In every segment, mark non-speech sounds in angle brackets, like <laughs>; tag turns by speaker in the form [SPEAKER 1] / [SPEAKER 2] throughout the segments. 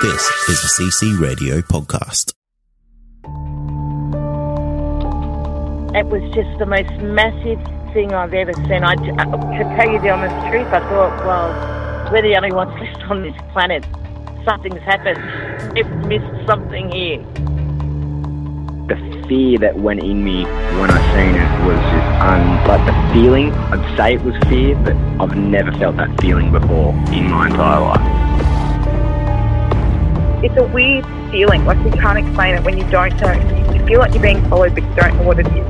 [SPEAKER 1] This is the CC Radio podcast.
[SPEAKER 2] It was just the most massive thing I've ever seen. I, to tell you the honest truth, I thought, well, we're the only ones <laughs> left on this planet. Something's happened. We've missed something here.
[SPEAKER 3] The fear that went in me when I seen it was just un. Like the feeling, I'd say it was fear, but I've never felt that feeling before in my entire life.
[SPEAKER 4] It's a weird feeling, like you can't explain it when you don't know. You feel like you're being followed, but you don't know what it is.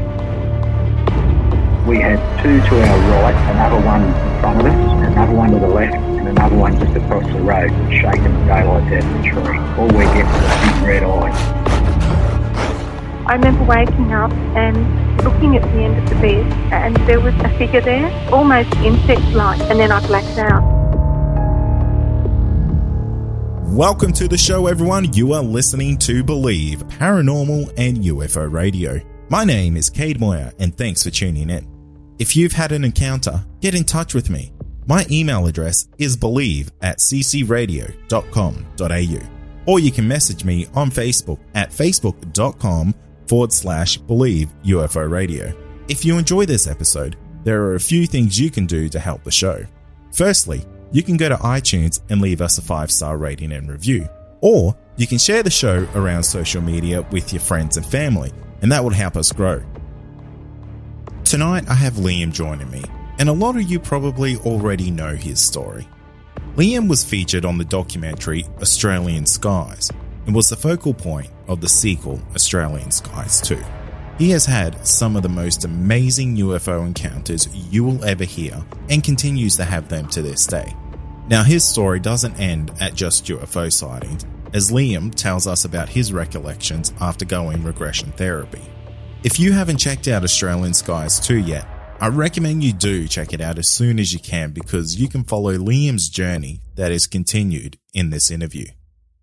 [SPEAKER 5] We had two to our right, another one in front of us, another one to the left, and another one just across the road, shaking the daylights out of the tree. All we get is a big red eye.
[SPEAKER 4] I remember waking up and looking at the end of the bed, and there was a figure there, almost insect-like, and then I blacked out.
[SPEAKER 1] Welcome to the show, everyone. You are listening to Believe Paranormal and UFO Radio. My name is Cade Moyer, and thanks for tuning in. If you've had an encounter, get in touch with me. My email address is believe at ccradio.com.au, or you can message me on Facebook at facebook.com forward slash believe UFO radio. If you enjoy this episode, there are a few things you can do to help the show. Firstly, you can go to iTunes and leave us a five star rating and review. Or you can share the show around social media with your friends and family, and that will help us grow. Tonight, I have Liam joining me, and a lot of you probably already know his story. Liam was featured on the documentary Australian Skies and was the focal point of the sequel Australian Skies 2. He has had some of the most amazing UFO encounters you will ever hear and continues to have them to this day. Now, his story doesn't end at just UFO sightings, as Liam tells us about his recollections after going regression therapy. If you haven't checked out Australian Skies 2 yet, I recommend you do check it out as soon as you can because you can follow Liam's journey that is continued in this interview.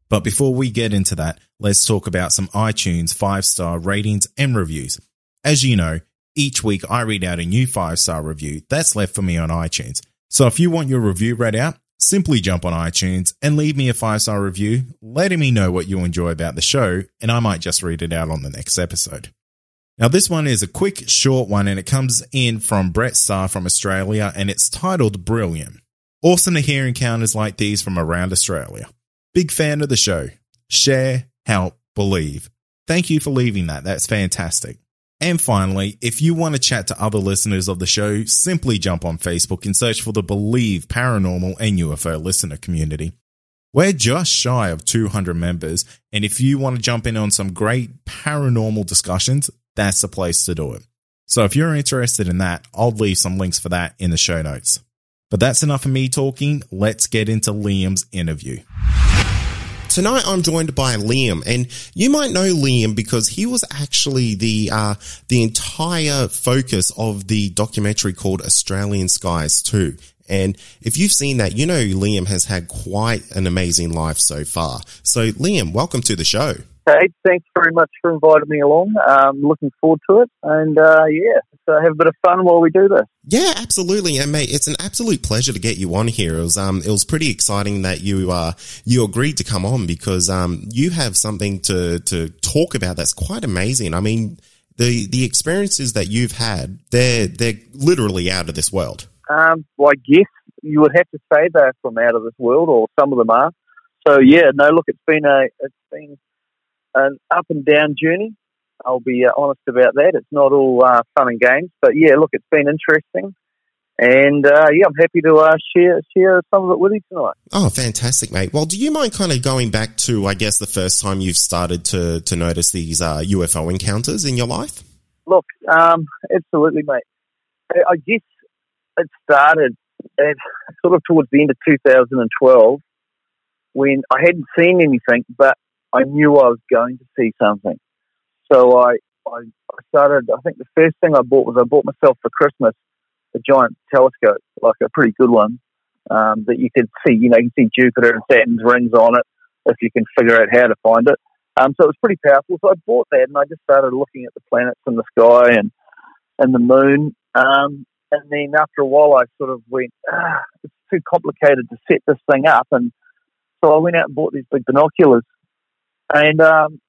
[SPEAKER 1] But before we get into that, let's talk about some iTunes 5 star ratings and reviews. As you know, each week I read out a new 5 star review that's left for me on iTunes. So if you want your review read out, simply jump on iTunes and leave me a 5 star review, letting me know what you enjoy about the show, and I might just read it out on the next episode. Now, this one is a quick, short one, and it comes in from Brett Starr from Australia, and it's titled Brilliant. Awesome to hear encounters like these from around Australia. Big fan of the show. Share, help, believe. Thank you for leaving that. That's fantastic. And finally, if you want to chat to other listeners of the show, simply jump on Facebook and search for the Believe Paranormal and UFO listener community. We're just shy of 200 members, and if you want to jump in on some great paranormal discussions, that's the place to do it. So if you're interested in that, I'll leave some links for that in the show notes. But that's enough of me talking. Let's get into Liam's interview. Tonight I'm joined by Liam, and you might know Liam because he was actually the uh, the entire focus of the documentary called Australian Skies 2. And if you've seen that, you know Liam has had quite an amazing life so far. So, Liam, welcome to the show.
[SPEAKER 6] Hey, thanks very much for inviting me along. Um, looking forward to it, and uh, yeah, so have a bit of fun while we do this.
[SPEAKER 1] Yeah, absolutely, and mate, it's an absolute pleasure to get you on here. It was um, it was pretty exciting that you uh, you agreed to come on because um, you have something to to talk about that's quite amazing. I mean, the the experiences that you've had, they're they're literally out of this world.
[SPEAKER 6] Um, well, I guess you would have to say they're from out of this world, or some of them are. So yeah, no, look, it's been a it's been an up and down journey. I'll be uh, honest about that. It's not all uh, fun and games, but yeah, look, it's been interesting, and uh, yeah, I'm happy to uh, share share some of it with you tonight.
[SPEAKER 1] Oh, fantastic, mate! Well, do you mind kind of going back to, I guess, the first time you've started to to notice these UFO uh, encounters in your life?
[SPEAKER 6] Look, um, absolutely, mate. I guess it started and sort of towards the end of 2012, when I hadn't seen anything, but I knew I was going to see something. So I, I, started, I think the first thing I bought was I bought myself for Christmas a giant telescope, like a pretty good one, um, that you could see, you know, you can see Jupiter and Saturn's rings on it if you can figure out how to find it. Um, so it was pretty powerful. So I bought that and I just started looking at the planets in the sky and, and the moon. Um, and then after a while, I sort of went, ah, it's too complicated to set this thing up. And so I went out and bought these big binoculars. And um,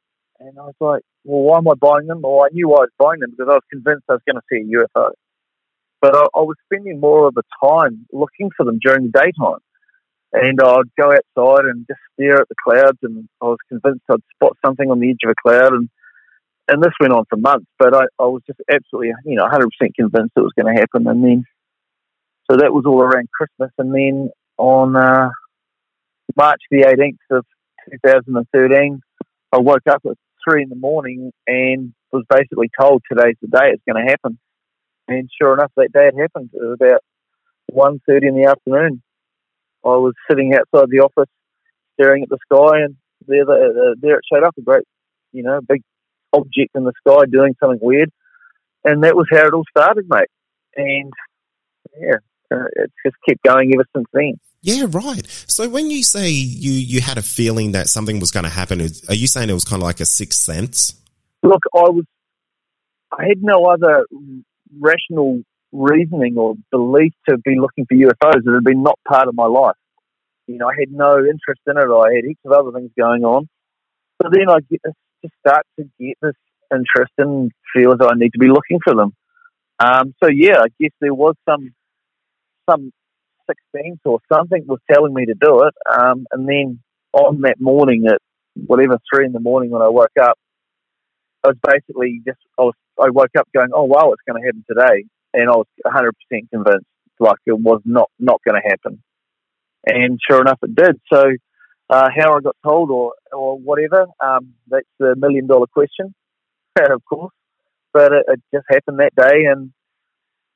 [SPEAKER 6] and I was like, well, why am I buying them? Well, I knew I was buying them because I was convinced I was going to see a UFO. But I, I was spending more of the time looking for them during the daytime. And I'd go outside and just stare at the clouds, and I was convinced I'd spot something on the edge of a cloud. And and this went on for months, but I, I was just absolutely, you know, 100% convinced it was going to happen. And then, so that was all around Christmas. And then on uh, March the 18th of 2013, I woke up at three in the morning and was basically told today's the day it's going to happen. And sure enough, that day it happened. It was about 1.30 in the afternoon. I was sitting outside the office staring at the sky and there, the, there it showed up, a great, you know, big object in the sky doing something weird. And that was how it all started, mate. And yeah, uh, it's just kept going ever since then.
[SPEAKER 7] Yeah, right. So when you say you you had a feeling that something was going to happen, are you saying it was kind of like a sixth sense?
[SPEAKER 6] Look, I was, I had no other rational reasoning or belief to be looking for UFOs. It had been not part of my life. You know, I had no interest in it. I had heaps of other things going on. But then I get this, just start to get this interest and feel though I need to be looking for them. Um, so yeah, I guess there was some some 16th or something was telling me to do it. Um, and then on that morning at whatever three in the morning when I woke up, I was basically just I was I woke up going, oh wow, it's going to happen today, and I was 100 percent convinced like it was not not going to happen, and sure enough, it did. So uh, how I got told or or whatever, um, that's the million dollar question, <laughs> of course. But it, it just happened that day, and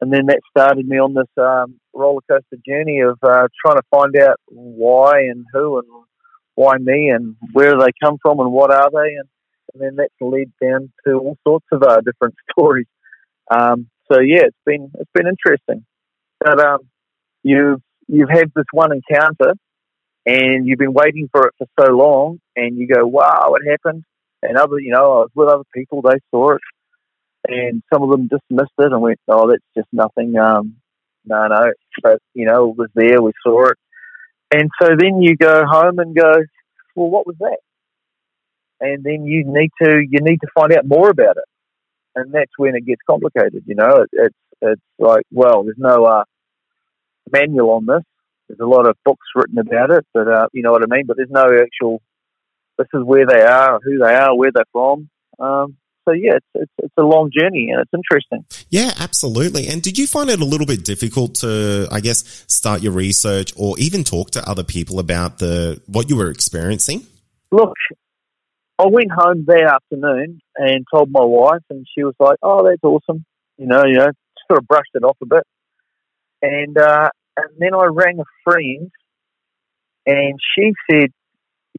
[SPEAKER 6] and then that started me on this um, roller coaster journey of uh, trying to find out why and who and why me and where they come from and what are they and, and then that's led down to all sorts of uh, different <laughs> stories. Um, so yeah, it's been it's been interesting. But um, you've you've had this one encounter and you've been waiting for it for so long and you go, wow, it happened. And other, you know, I was with other people, they saw it and some of them dismissed it and went, "Oh, that's just nothing." Um, no, no, but you know, it was there. We saw it, and so then you go home and go, "Well, what was that?" And then you need to you need to find out more about it, and that's when it gets complicated. You know, it, it's it's like, well, there's no uh, manual on this. There's a lot of books written about it, but uh, you know what I mean. But there's no actual. This is where they are, who they are, where they're from. Um, so yeah, it's, it's, it's a long journey and it's interesting.
[SPEAKER 7] Yeah, absolutely. And did you find it a little bit difficult to, I guess, start your research or even talk to other people about the what you were experiencing?
[SPEAKER 6] Look, I went home that afternoon and told my wife, and she was like, "Oh, that's awesome," you know, you know, sort of brushed it off a bit, and uh, and then I rang a friend, and she said,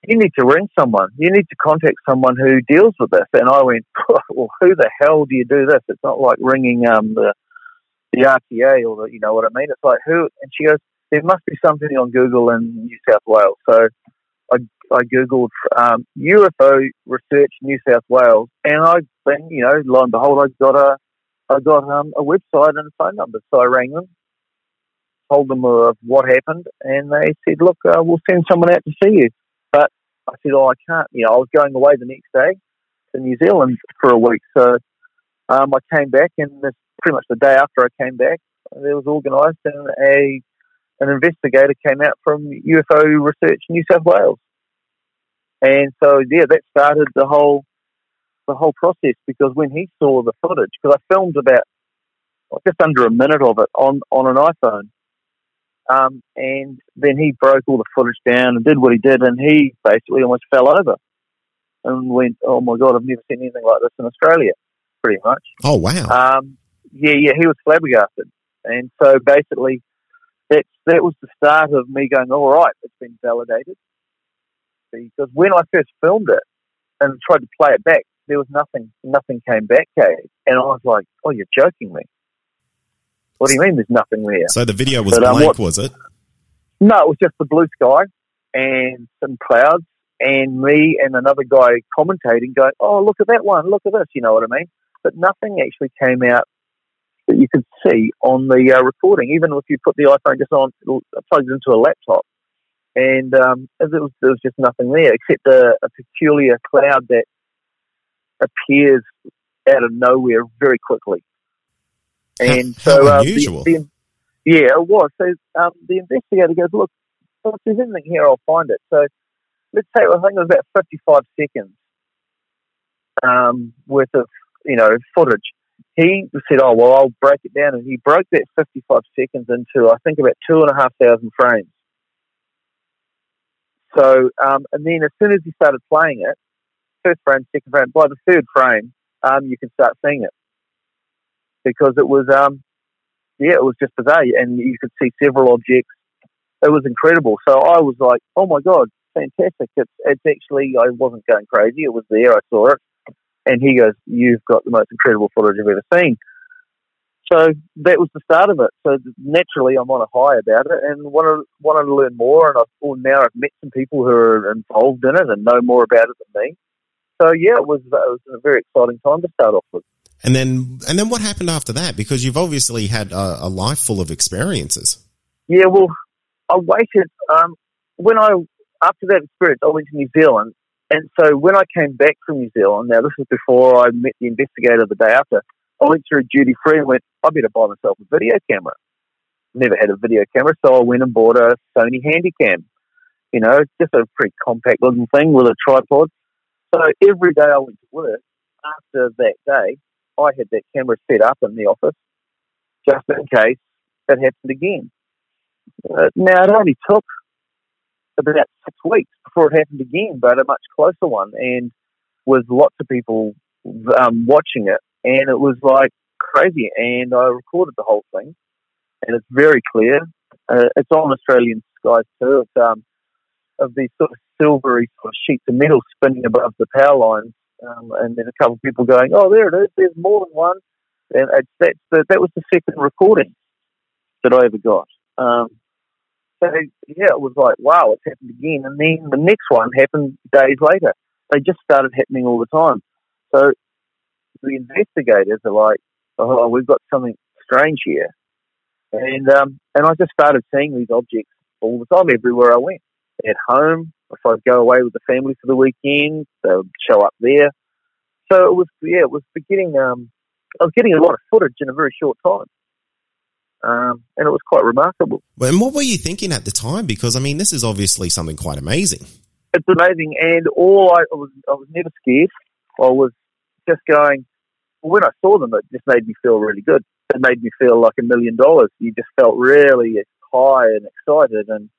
[SPEAKER 6] you need to ring someone. You need to contact someone who deals with this. And I went, <laughs> well, who the hell do you do this? It's not like ringing um, the the RTA or the, you know what I mean. It's like who? And she goes, there must be something on Google in New South Wales. So I I googled um, UFO research New South Wales, and I then you know lo and behold, I got a I got um, a website and a phone number. So I rang them, told them of what happened, and they said, look, uh, we'll send someone out to see you. I said, oh, I can't. You know, I was going away the next day to New Zealand for a week. So um, I came back, and this, pretty much the day after I came back, there was organised, and a an investigator came out from UFO Research New South Wales. And so, yeah, that started the whole the whole process because when he saw the footage, because I filmed about just under a minute of it on on an iPhone, um, and then he broke all the footage down and did what he did, and he basically almost fell over and went, "Oh my god, I've never seen anything like this in Australia." Pretty much.
[SPEAKER 7] Oh wow.
[SPEAKER 6] Um, yeah, yeah, he was flabbergasted, and so basically, that's that was the start of me going, all right, it's been validated. Because when I first filmed it and tried to play it back, there was nothing, nothing came back, Kate. And I was like, oh, you're joking me. What do you mean there's nothing there?
[SPEAKER 7] So the video was
[SPEAKER 6] But, um,
[SPEAKER 7] blank,
[SPEAKER 6] what-
[SPEAKER 7] was it?
[SPEAKER 6] No, it was just the blue sky and some clouds and me and another guy commentating going, oh, look at that one, look at this, you know what I mean? But nothing actually came out that you could see on the uh, recording, even if you put the iPhone just on, it plugs into a laptop. And um, there, was, there was just nothing there except a, a peculiar cloud that appears out of nowhere very quickly. And
[SPEAKER 7] How-
[SPEAKER 6] so, uh,
[SPEAKER 7] unusual.
[SPEAKER 6] The, the, yeah, it was. So um, the investigator goes, "Look, if there's anything here, I'll find it." So let's say I think it was about 55 seconds um, worth of you know footage. He said, "Oh well, I'll break it down," and he broke that 55 seconds into I think about two and a half thousand frames. So, um, and then as soon as he started playing it, first frame, second frame, by the third frame, um, you can start seeing it because it was, um, yeah, it was just bizarre, and you could see several objects. It was incredible. So I was like, oh my god, fantastic! It's it's actually I wasn't going crazy. It was there. I saw it, and he goes, "You've got the most incredible footage I've ever seen." So that was the start of it. So naturally, I'm on a high about it, and wanted wanted to learn more. And I've well, now I've met some people who are involved in it and know more about it than me. So yeah, it was it was a very exciting time to start off with.
[SPEAKER 7] And then, and then what happened after that? Because you've obviously had a, a life full of experiences.
[SPEAKER 6] Yeah, well, I waited. Um, when I after that experience, I went to New Zealand, and so when I came back from New Zealand, now this was before I met the investigator the day after. I went through duty free and went. I better buy myself a video camera. Never had a video camera, so I went and bought a Sony Handycam. You know, just a pretty compact looking thing with a tripod. So every day I went to work. After that day, I had that camera set up in the office just in case it happened again. Uh, now, it only took about six weeks before it happened again, but a much closer one, and with lots of people um, watching it, and it was like crazy. And I recorded the whole thing, and it's very clear. Uh, it's on Australian Skies 2. It's um, of these sort of silvery sort of sheets of metal spinning above the power lines, um, and then a couple of people going, "Oh, there it is. There's more than one." And that's the, that was the second recording that I ever got. Um, so yeah, it was like, wow, it's happened again. And then the next one happened days later. They just started happening all the time. So the investigators are like, oh, we've got something strange here. And um, and I just started seeing these objects all the time, everywhere I went. At home, if I'd go away with the family for the weekend, they would show up there. So it was, yeah, it was beginning. Um, I was getting a lot of footage in a very short time, um, and it was quite remarkable.
[SPEAKER 7] Well, And what were you thinking at the time? Because I mean, this is obviously something quite amazing.
[SPEAKER 6] it's amazing. And all I, I was, I was never scared. I was just going. When I saw them, it just made me feel really good. It made me feel like a million dollars. You just felt really high and excited, and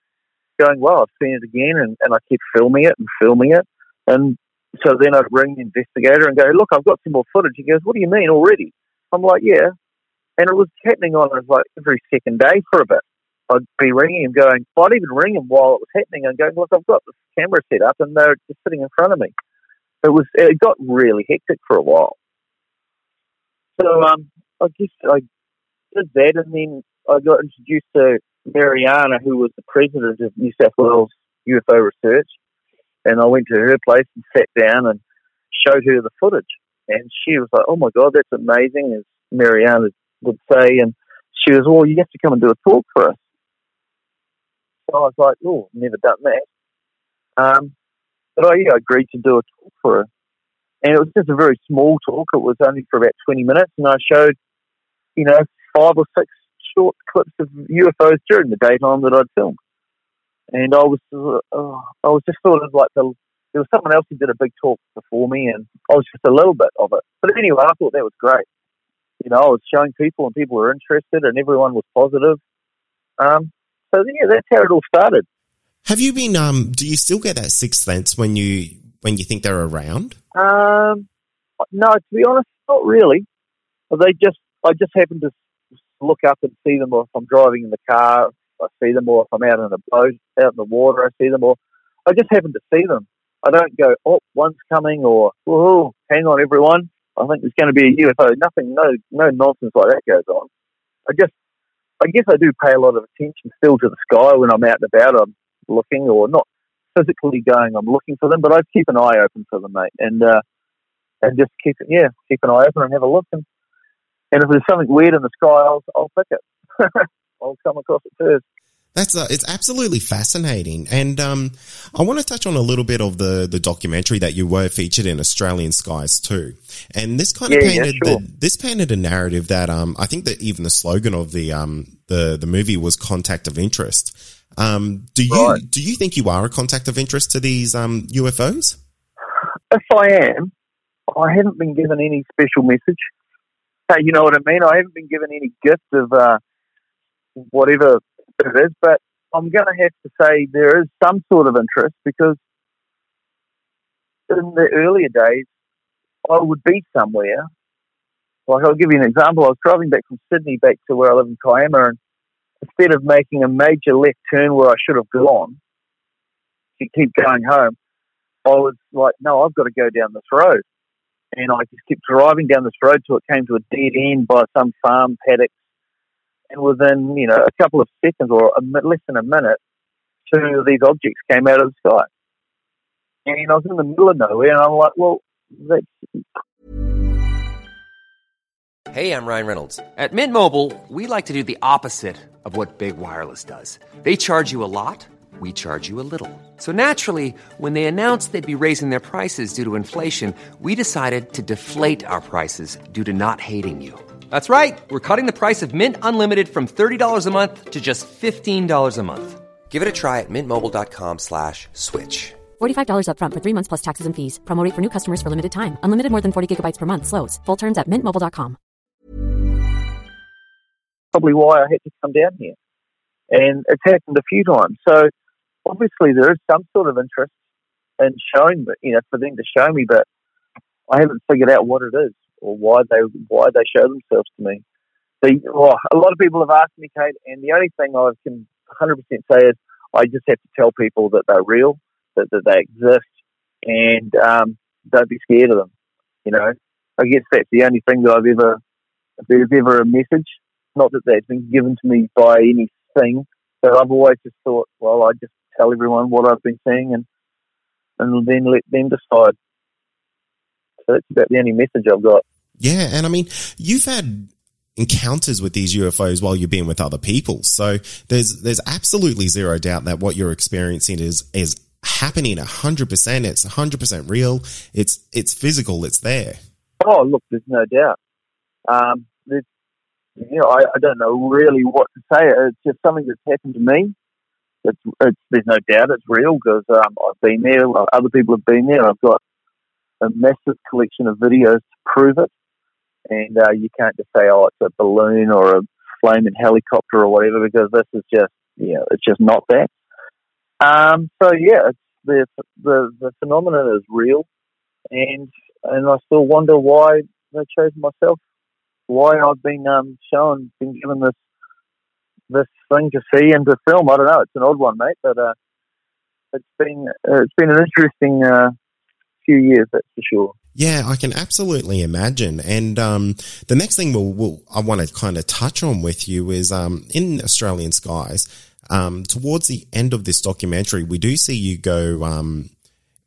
[SPEAKER 6] going, "Well, I've seen it again," and, and I kept filming it and filming it. And so then I'd ring the investigator and go, "Look, I've got some more footage." He goes, "What do you mean already?" I'm like, "Yeah." And it was happening on like every second day for a bit. I'd be ringing him, going, I'd even ring him while it was happening, and going, look, I've got this camera set up, and they're just sitting in front of me. It was, it got really hectic for a while. So, um, I guess I did that, and then I got introduced to Mariana, who was the president of New South Wales UFO Research, and I went to her place and sat down and showed her the footage, and she was like, "Oh my God, that's amazing," as Mariana would say, and she was, "Well, you have to come and do a talk for us." So I was like, "Oh, never done that." Um, but I yeah, agreed to do a talk for her, and it was just a very small talk. It was only for about twenty minutes, and I showed, you know, five or six short clips of UFOs during the daytime that I'd filmed, and I was, uh, I was just sort of like the. There was someone else who did a big talk before me, and I was just a little bit of it. But anyway, I thought that was great. You know, I was showing people, and people were interested, and everyone was positive. Um, so yeah, that's how it all started.
[SPEAKER 7] Have you been? Um, do you still get that sixth sense when you when you think they're around?
[SPEAKER 6] Um, no, to be honest, not really. They just, I just happen to look up and see them or if I'm driving in the car. I see them, or if I'm out in a boat, out in the water, I see them, or I just happen to see them. I don't go, oh, one's coming, or whoa, hang on, everyone, I think there's going to be a UFO. Nothing, no, no nonsense like that goes on. I just, I guess I do pay a lot of attention still to the sky when I'm out and about. I'm looking, or not physically going, I'm looking for them, but I keep an eye open for them, mate, and uh, and just keep it, yeah, keep an eye open and have a look. And, and if there's something weird in the sky, I'll, I'll pick it. <laughs> I'll come across it first.
[SPEAKER 7] That's uh, it's absolutely fascinating, and um, I want to touch on a little bit of the the documentary that you were featured in Australian Skies 2. And this kind of
[SPEAKER 6] Yeah, yeah,
[SPEAKER 7] painted
[SPEAKER 6] sure.
[SPEAKER 7] the, this painted a narrative that um, I think that even the slogan of the um, the the movie was contact of interest. Um, do you
[SPEAKER 6] Right.
[SPEAKER 7] do you think you are a contact of interest to these um, UFOs?
[SPEAKER 6] If I am, I haven't been given any special message. <laughs> You know what I mean? I haven't been given any gift of uh, whatever it is, but I'm going to have to say there is some sort of interest because in the earlier days, I would be somewhere. Like I'll give you an example. I was driving back from Sydney back to where I live in Kiama, and instead of making a major left turn where I should have gone to keep going home, I was like, no, I've got to go down this road. And I just kept driving down this road till it came to a dead end by some farm paddock. And within, you know, a couple of seconds or a, less than a minute, two of these objects came out of the sky. And I was in the middle of nowhere, and I'm like, well, that's
[SPEAKER 8] Hey, I'm Ryan Reynolds. At Mint Mobile, we like to do the opposite of what Big Wireless does. They charge you a lot, we charge you a little. So naturally, when they announced they'd be raising their prices due to inflation, we decided to deflate our prices due to not hating you. That's right. We're cutting the price of Mint Unlimited from $30 a month to just $15 a month. Give it a try at mintmobile.com slash switch.
[SPEAKER 9] $45 upfront for three months plus taxes and fees. Promo rate for new customers for limited time. Unlimited more than 40 gigabytes per month. Slows. Full terms at mintmobile.com.
[SPEAKER 6] probably why I had to come down here. And it's happened a few times. So obviously there is some sort of interest in showing you know, for them to show me, but I haven't figured out what it is or why they why they show themselves to me. The, well, a lot of people have asked me, Kate, and the only thing I can 100% say is I just have to tell people that they're real, that, that they exist, and um, don't be scared of them. You know, I guess that's the only thing that I've ever, if there's ever a message, not that that's been given to me by anything, but I've always just thought, well, I just tell everyone what I've been seeing and and then let them decide. So that's about the only message I've got.
[SPEAKER 7] Yeah, and I mean, you've had encounters with these UFOs while you've been with other people. So there's there's absolutely zero doubt that what you're experiencing is is happening hundred percent. It's hundred percent real. It's it's physical. It's there.
[SPEAKER 6] Oh, look, there's no doubt. Um, you know, I, I don't know really what to say. It's just something that's happened to me. It's, it's there's no doubt it's real because um, I've been there. Other people have been there. I've got a massive collection of videos to prove it. And uh, you can't just say, "Oh, it's a balloon or a flaming helicopter or whatever," because this is just, you know, it's just not that. Um, so yeah, the the the phenomenon is real, and and I still wonder why they chose myself, why I've been um, shown, been given this this thing to see and to film. I don't know. It's an odd one, mate, but uh, it's been uh, it's been an interesting uh, few years, that's for sure.
[SPEAKER 7] Yeah, I can absolutely imagine. And um, the next thing we'll, we'll I want to kind of touch on with you is um, in Australian skies. Um, towards the end of this documentary, we do see you go um,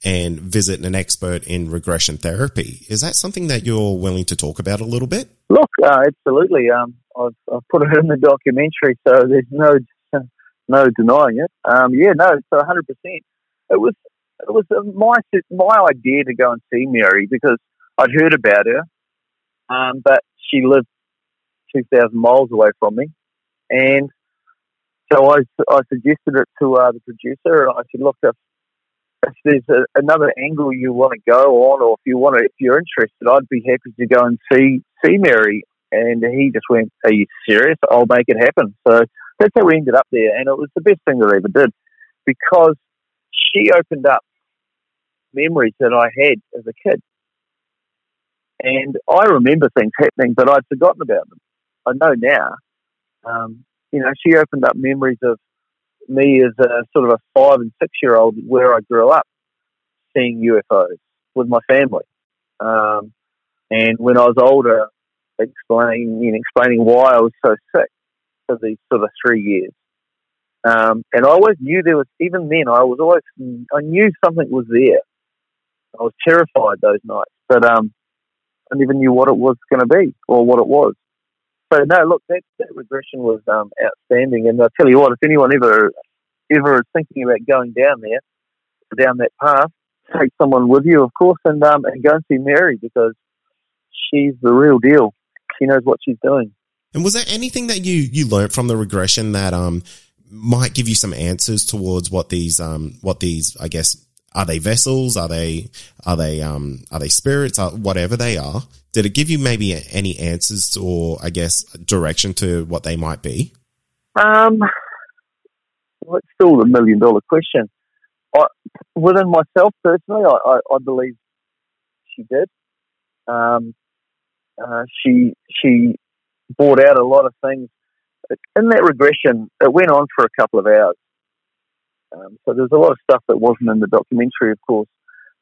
[SPEAKER 7] and visit an expert in regression therapy. Is that something that you're willing to talk about a little bit?
[SPEAKER 6] Look, uh, absolutely. Um, I've, I've put it in the documentary, so there's no no denying it. Um, yeah, no, hundred percent. It was it was my my idea to go and see Mary because I'd heard about her, um, but she lived two thousand miles away from me, and so I I suggested it to uh, the producer, and I said, look, if if there's a, another angle you want to go on, or if you want to, if you're interested, I'd be happy to go and see see Mary. And he just went, "Are you serious? I'll make it happen." So that's how we ended up there, and it was the best thing that I ever did because she opened up memories that I had as a kid, and I remember things happening, but I'd forgotten about them. I know now. Um, you know, she opened up memories of me as a sort of a five and six year old where I grew up seeing UFOs with my family. Um, and when I was older, explaining know, explaining why I was so sick for these sort of three years. Um, and I always knew there was, even then, I was always, I knew something was there. I was terrified those nights, but um, I never knew what it was going to be or what it was. So no, look, that, that regression was um, outstanding. And I tell you what, if anyone ever ever is thinking about going down there, down that path, take someone with you, of course, and um, and go and see Mary because she's the real deal. She knows what she's doing.
[SPEAKER 7] And was there anything that you you learned from the regression that um might give you some answers towards what these um what these I guess are they vessels are they are they um are they spirits are whatever they are did it give you maybe any answers or I guess direction to what they might be?
[SPEAKER 6] Um, well, it's still the million dollar question. I, within myself personally, I, I, I believe she did. Um, uh, she she brought out a lot of things. In that regression, it went on for a couple of hours. Um, so there's a lot of stuff that wasn't in the documentary, of course.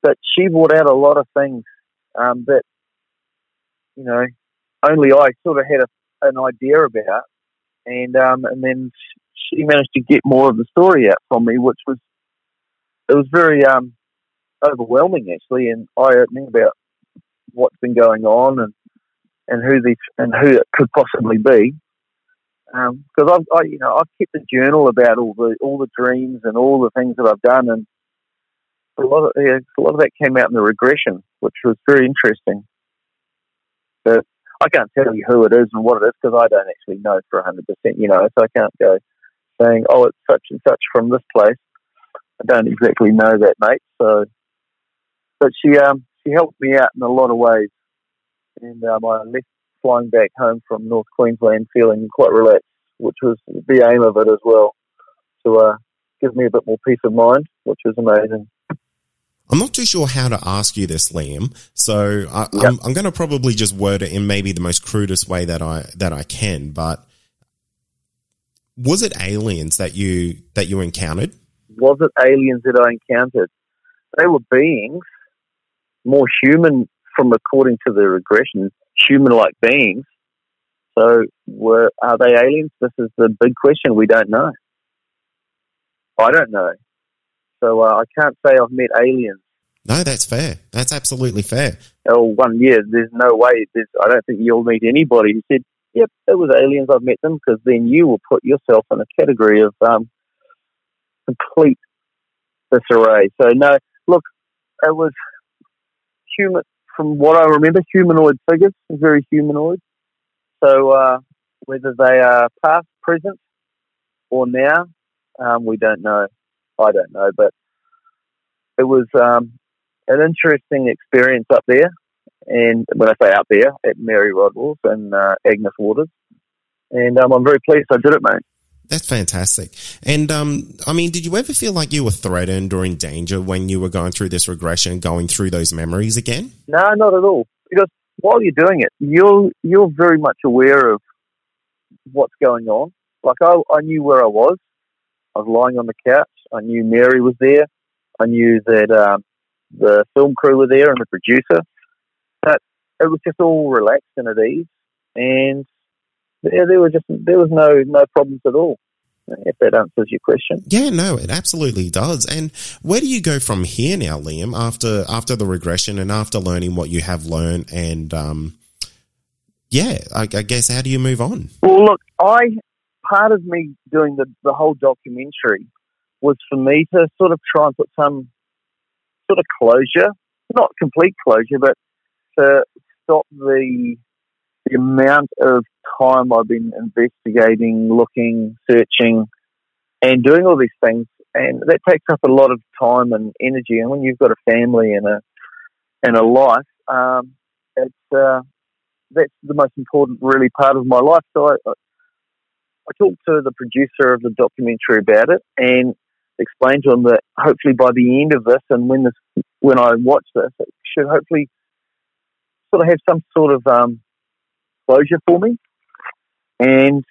[SPEAKER 6] But she brought out a lot of things um, that, you know, only I sort of had a, an idea about. And um, and then she managed to get more of the story out from me, which was it was very um, overwhelming actually and eye opening about what's been going on and and who these and who it could possibly be. Because um, I've I, you know I've kept a journal about all the all the dreams and all the things that I've done, and a lot of yeah, a lot of that came out in the regression, which was very interesting. But I can't tell you who it is and what it is because I don't actually know for hundred percent. You know, so I can't go saying, "Oh, it's such and such from this place." I don't exactly know that, mate. So, but she um she helped me out in a lot of ways and um, I left flying back home from North Queensland feeling quite relaxed, which was the aim of it as well, to uh, give me a bit more peace of mind, which was amazing.
[SPEAKER 7] I'm not too sure how to ask you this, Liam. So I, am I'm, I'm going to probably just word it in maybe the most crudest way that I that I can. But was it aliens that you that you encountered?
[SPEAKER 6] Was it aliens that I encountered? They were beings, more human from according to the regression, human-like beings. So, were are they aliens? This is the big question. We don't know. I don't know. So uh, I can't say I've met aliens.
[SPEAKER 7] No, that's fair. That's absolutely fair.
[SPEAKER 6] Oh, one year. There's no way. There's, I don't think you'll meet anybody who said, "Yep, it was aliens. I've met them," because then you will put yourself in a category of um, complete disarray. So no, look, it was human from what I remember, humanoid figures, very humanoid. So uh, whether they are past, present, or now, um, we don't know. I don't know, but it was um, an interesting experience up there. And when I say up there, at Mary Rodwell's and uh, Agnes Waters. And um, I'm very pleased I did it, mate.
[SPEAKER 7] That's fantastic. And um, I mean, did you ever feel like you were threatened or in danger when you were going through this regression, going through those memories again?
[SPEAKER 6] No, not at all. Because while you're doing it, you're you're very much aware of what's going on. Like I, I knew where I was. I was lying on the couch. I knew Mary was there. I knew that um, the film crew were there and the producer. But it was just all relaxed and at ease. And there, there was just there was no no problems at all. If that answers your question.
[SPEAKER 7] Yeah, no, it absolutely does. And where do you go from here now, Liam? After after the regression and after learning what you have learned, and um, yeah, I, I guess how do you move on?
[SPEAKER 6] Well, look, I part of me doing the the whole documentary was for me to sort of try and put some sort of closure, not complete closure, but to stop the the amount of time I've been investigating, looking, searching, and doing all these things, and that takes up a lot of time and energy. And when you've got a family and a and a life, um, it's uh, that's the most important, really, part of my life. So I, I talked to the producer of the documentary about it and explained to him that hopefully by the end of this, and when this when I watch this, it should hopefully sort of have some sort of um, closure for me. And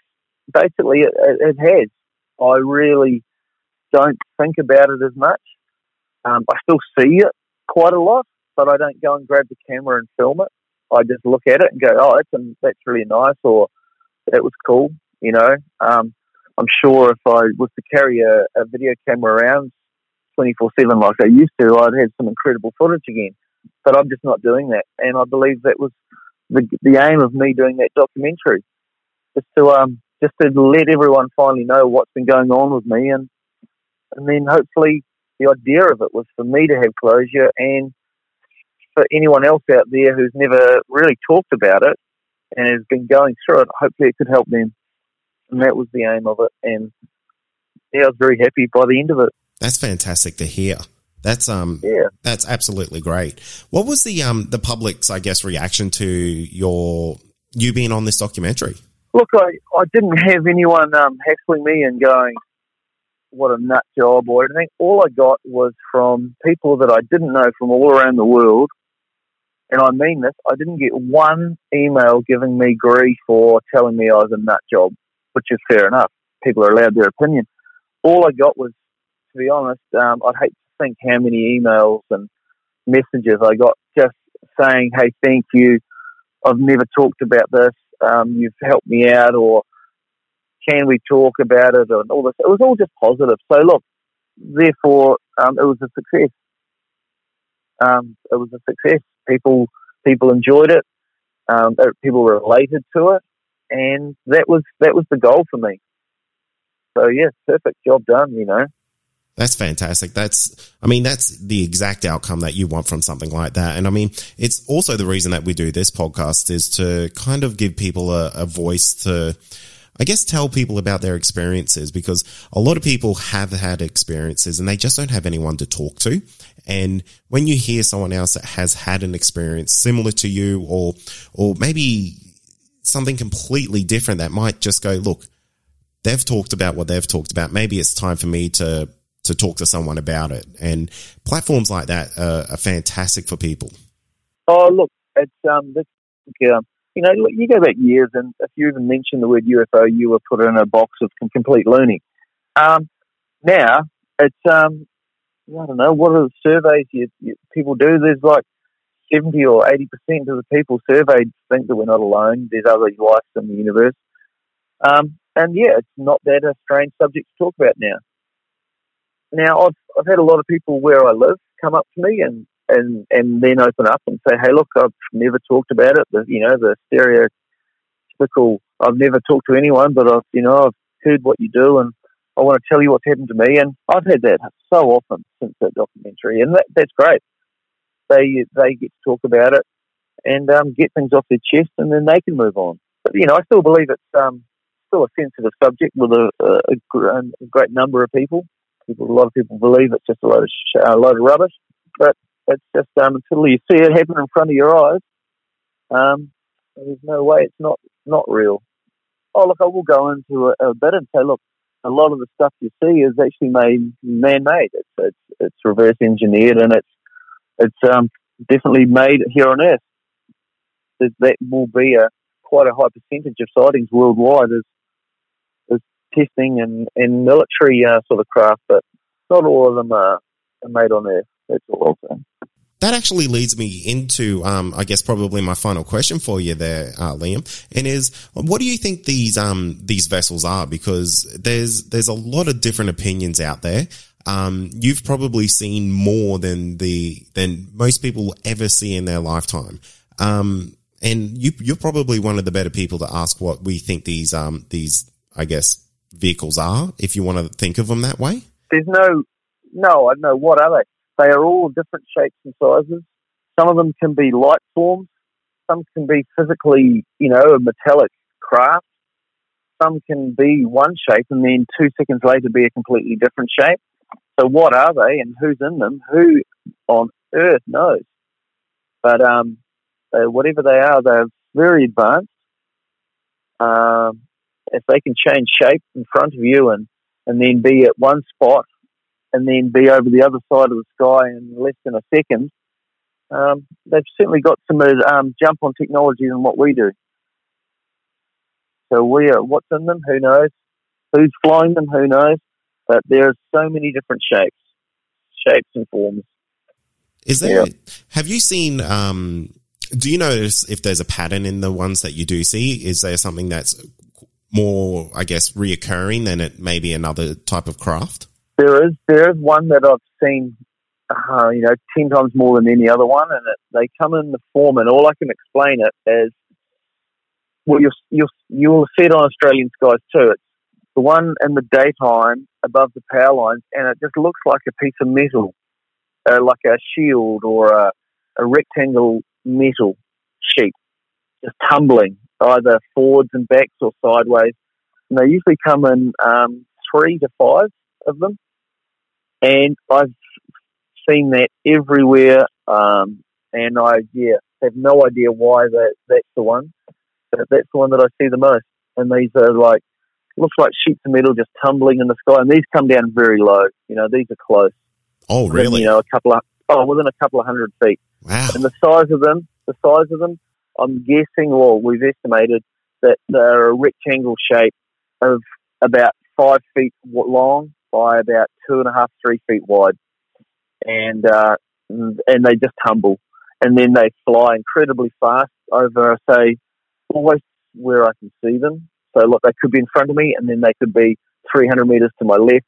[SPEAKER 6] basically, it, it has. I really don't think about it as much. Um, I still see it quite a lot, but I don't go and grab the camera and film it. I just look at it and go, "Oh, that's that's really nice," or "That was cool." You know, um, I'm sure if I was to carry a, a video camera around 24 seven like I used to, I'd have some incredible footage again. But I'm just not doing that, and I believe that was the the aim of me doing that documentary, just to um just to let everyone finally know what's been going on with me, and and then hopefully the idea of it was for me to have closure and for anyone else out there who's never really talked about it and has been going through it, hopefully it could help them. And that was the aim of it. And yeah, I was very happy by the end of it.
[SPEAKER 7] That's fantastic to hear. That's um
[SPEAKER 6] yeah.
[SPEAKER 7] that's absolutely great. What was the um the public's I guess reaction to your you being on this documentary?
[SPEAKER 6] Look, I, I didn't have anyone um, hassling me and going, what a nut job or anything. All I got was from people that I didn't know from all around the world. And I mean this, I didn't get one email giving me grief or telling me I was a nut job, which is fair enough. People are allowed their opinion. All I got was, to be honest, um, I'd hate to think how many emails and messages I got just saying, hey, thank you. I've never talked about this. Um, you've helped me out, or can we talk about it, and all this. It was all just positive. So look, therefore, um, it was a success. Um, it was a success. People people enjoyed it. Um, people related to it, and that was that was the goal for me. So yeah, perfect job done. You know.
[SPEAKER 7] That's fantastic. That's, I mean, that's the exact outcome that you want from something like that. And I mean, it's also the reason that we do this podcast is to kind of give people a, a voice to, I guess, tell people about their experiences because a lot of people have had experiences and they just don't have anyone to talk to. And when you hear someone else that has had an experience similar to you or, or maybe something completely different that might just go, look, they've talked about what they've talked about. Maybe it's time for me to to talk to someone about it. And platforms like that are, are fantastic for people.
[SPEAKER 6] Oh, look, it's um, this, um, you know, look, you go back years, and if you even mention the word UFO, you were put in a box of complete loony. Um, now it's um, I don't know what are the surveys you, you, people do. There's like seventy or eighty percent of the people surveyed think that we're not alone. There's other life in the universe. Um, and yeah, it's not that a strange subject to talk about now. Now, I've, I've had a lot of people where I live come up to me and, and, and then open up and say, hey, look, I've never talked about it. The, you know, the stereotypical, I've never talked to anyone, but I've, you know, I've heard what you do and I want to tell you what's happened to me. And I've had that so often since that documentary, and that, that's great. They, they get to talk about it and um, get things off their chest and then they can move on. But, you know, I still believe it's um, still a sensitive subject with a, a, a great number of people people, a lot of people believe it's just a load of sh- a load of rubbish, but it's just um, until you see it happen in front of your eyes, um, there's no way it's not not real. Oh, look, I will go into a, a bit and say, look, a lot of the stuff you see is actually made man-made. It's it's, it's reverse engineered and it's it's um, definitely made here on Earth. That will be a quite a high percentage of sightings worldwide is testing and, and military uh, sort of craft, but not all of them are, are made on Earth. That's all I'll.
[SPEAKER 7] That actually leads me into, um, I guess, probably my final question for you there, uh, Liam, and is, what do you think these um, these vessels are? Because there's there's a lot of different opinions out there. Um, you've probably seen more than the than most people ever see in their lifetime. Um, and you, you're probably one of the better people to ask what we think these um, these I guess vehicles are, if you want to think of them that way?
[SPEAKER 6] There's no, no, I don't know. What are they? They are all different shapes and sizes. Some of them can be light forms. Some can be physically, you know, a metallic craft. Some can be one shape and then two seconds later be a completely different shape. So what are they and who's in them? Who on earth knows? But um, whatever they are, they're very advanced. Um, if they can change shape in front of you and, and then be at one spot and then be over the other side of the sky in less than a second, um, they've certainly got some um, jump on technology than what we do. So we are what's in them, who knows? Who's flying them, who knows? But there are so many different shapes, shapes and forms.
[SPEAKER 7] Is there?
[SPEAKER 6] Yeah.
[SPEAKER 7] Have you seen? Um, do you notice if there's a pattern in the ones that you do see? Is there something that's more, I guess, reoccurring than it may be another type of craft?
[SPEAKER 6] There is there is one that I've seen, uh, you know, ten times more than any other one, and it, they come in the form, and all I can explain it as well. You'll you'll you'll see it on Australian Skies 2. It's the one in the daytime above the power lines, and it just looks like a piece of metal, uh, like a shield or a, a rectangle metal sheet, just tumbling either forwards and backs or sideways. And they usually come in um, three to five of them, and I've seen that everywhere. Um, and I yeah have no idea why that that's the one, but that's the one that I see the most. And these are like looks like sheets of metal just tumbling in the sky, and these come down very low. You know, these are close.
[SPEAKER 7] Oh,
[SPEAKER 6] within,
[SPEAKER 7] really?
[SPEAKER 6] You know, a couple of oh, within a couple of hundred feet.
[SPEAKER 7] Wow.
[SPEAKER 6] And the size of them, the size of them, I'm guessing, or we've estimated that they're a rectangle shape of about five feet long by about two and a half, three feet wide, and uh, and they just tumble, and then they fly incredibly fast over, say, always where I can see them. So, look, they could be in front of me, and then they could be 300 meters to my left,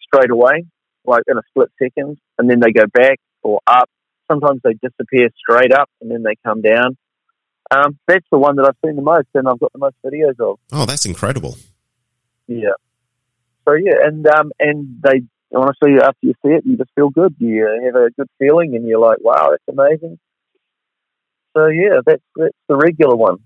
[SPEAKER 6] straight away, like in a split second, and then they go back or up. Sometimes they disappear straight up, and then they come down. Um, that's the one that I've seen the most, and I've got the most videos of.
[SPEAKER 7] Oh, that's incredible.
[SPEAKER 6] Yeah. So yeah, and um, and they honestly, after you see it, you just feel good. You have a good feeling, and you're like, wow, that's amazing. So yeah, that's that's the regular one.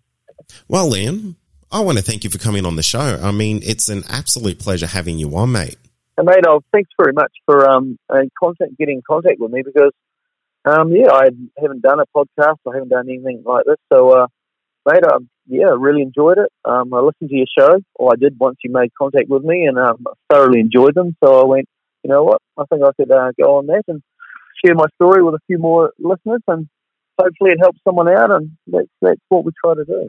[SPEAKER 7] Well, Liam, I want to thank you for coming on the show. I mean, it's an absolute pleasure having you on, mate.
[SPEAKER 6] And mate, oh, thanks very much for um uh, contact getting in contact with me because um yeah, I haven't done a podcast, I haven't done anything like this. So uh, mate, um, yeah, really enjoyed it. Um, I listened to your show, or I did once you made contact with me, and um, I thoroughly enjoyed them. So I went, you know what, I think I could uh, go on that and share my story with a few more listeners, and hopefully it helps someone out. And that's that's what we try to do.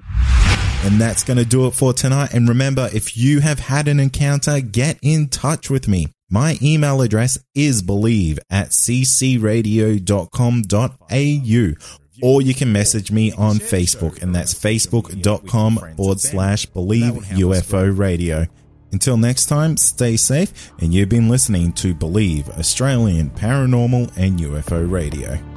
[SPEAKER 1] And that's going to do it for tonight. And remember, if you have had an encounter, get in touch with me. My email address is believe at ccradio.com.au or you can message me on Facebook and that's facebook.com forward slash believe UFO radio. Until next time, stay safe and you've been listening to Believe Australian Paranormal and UFO Radio.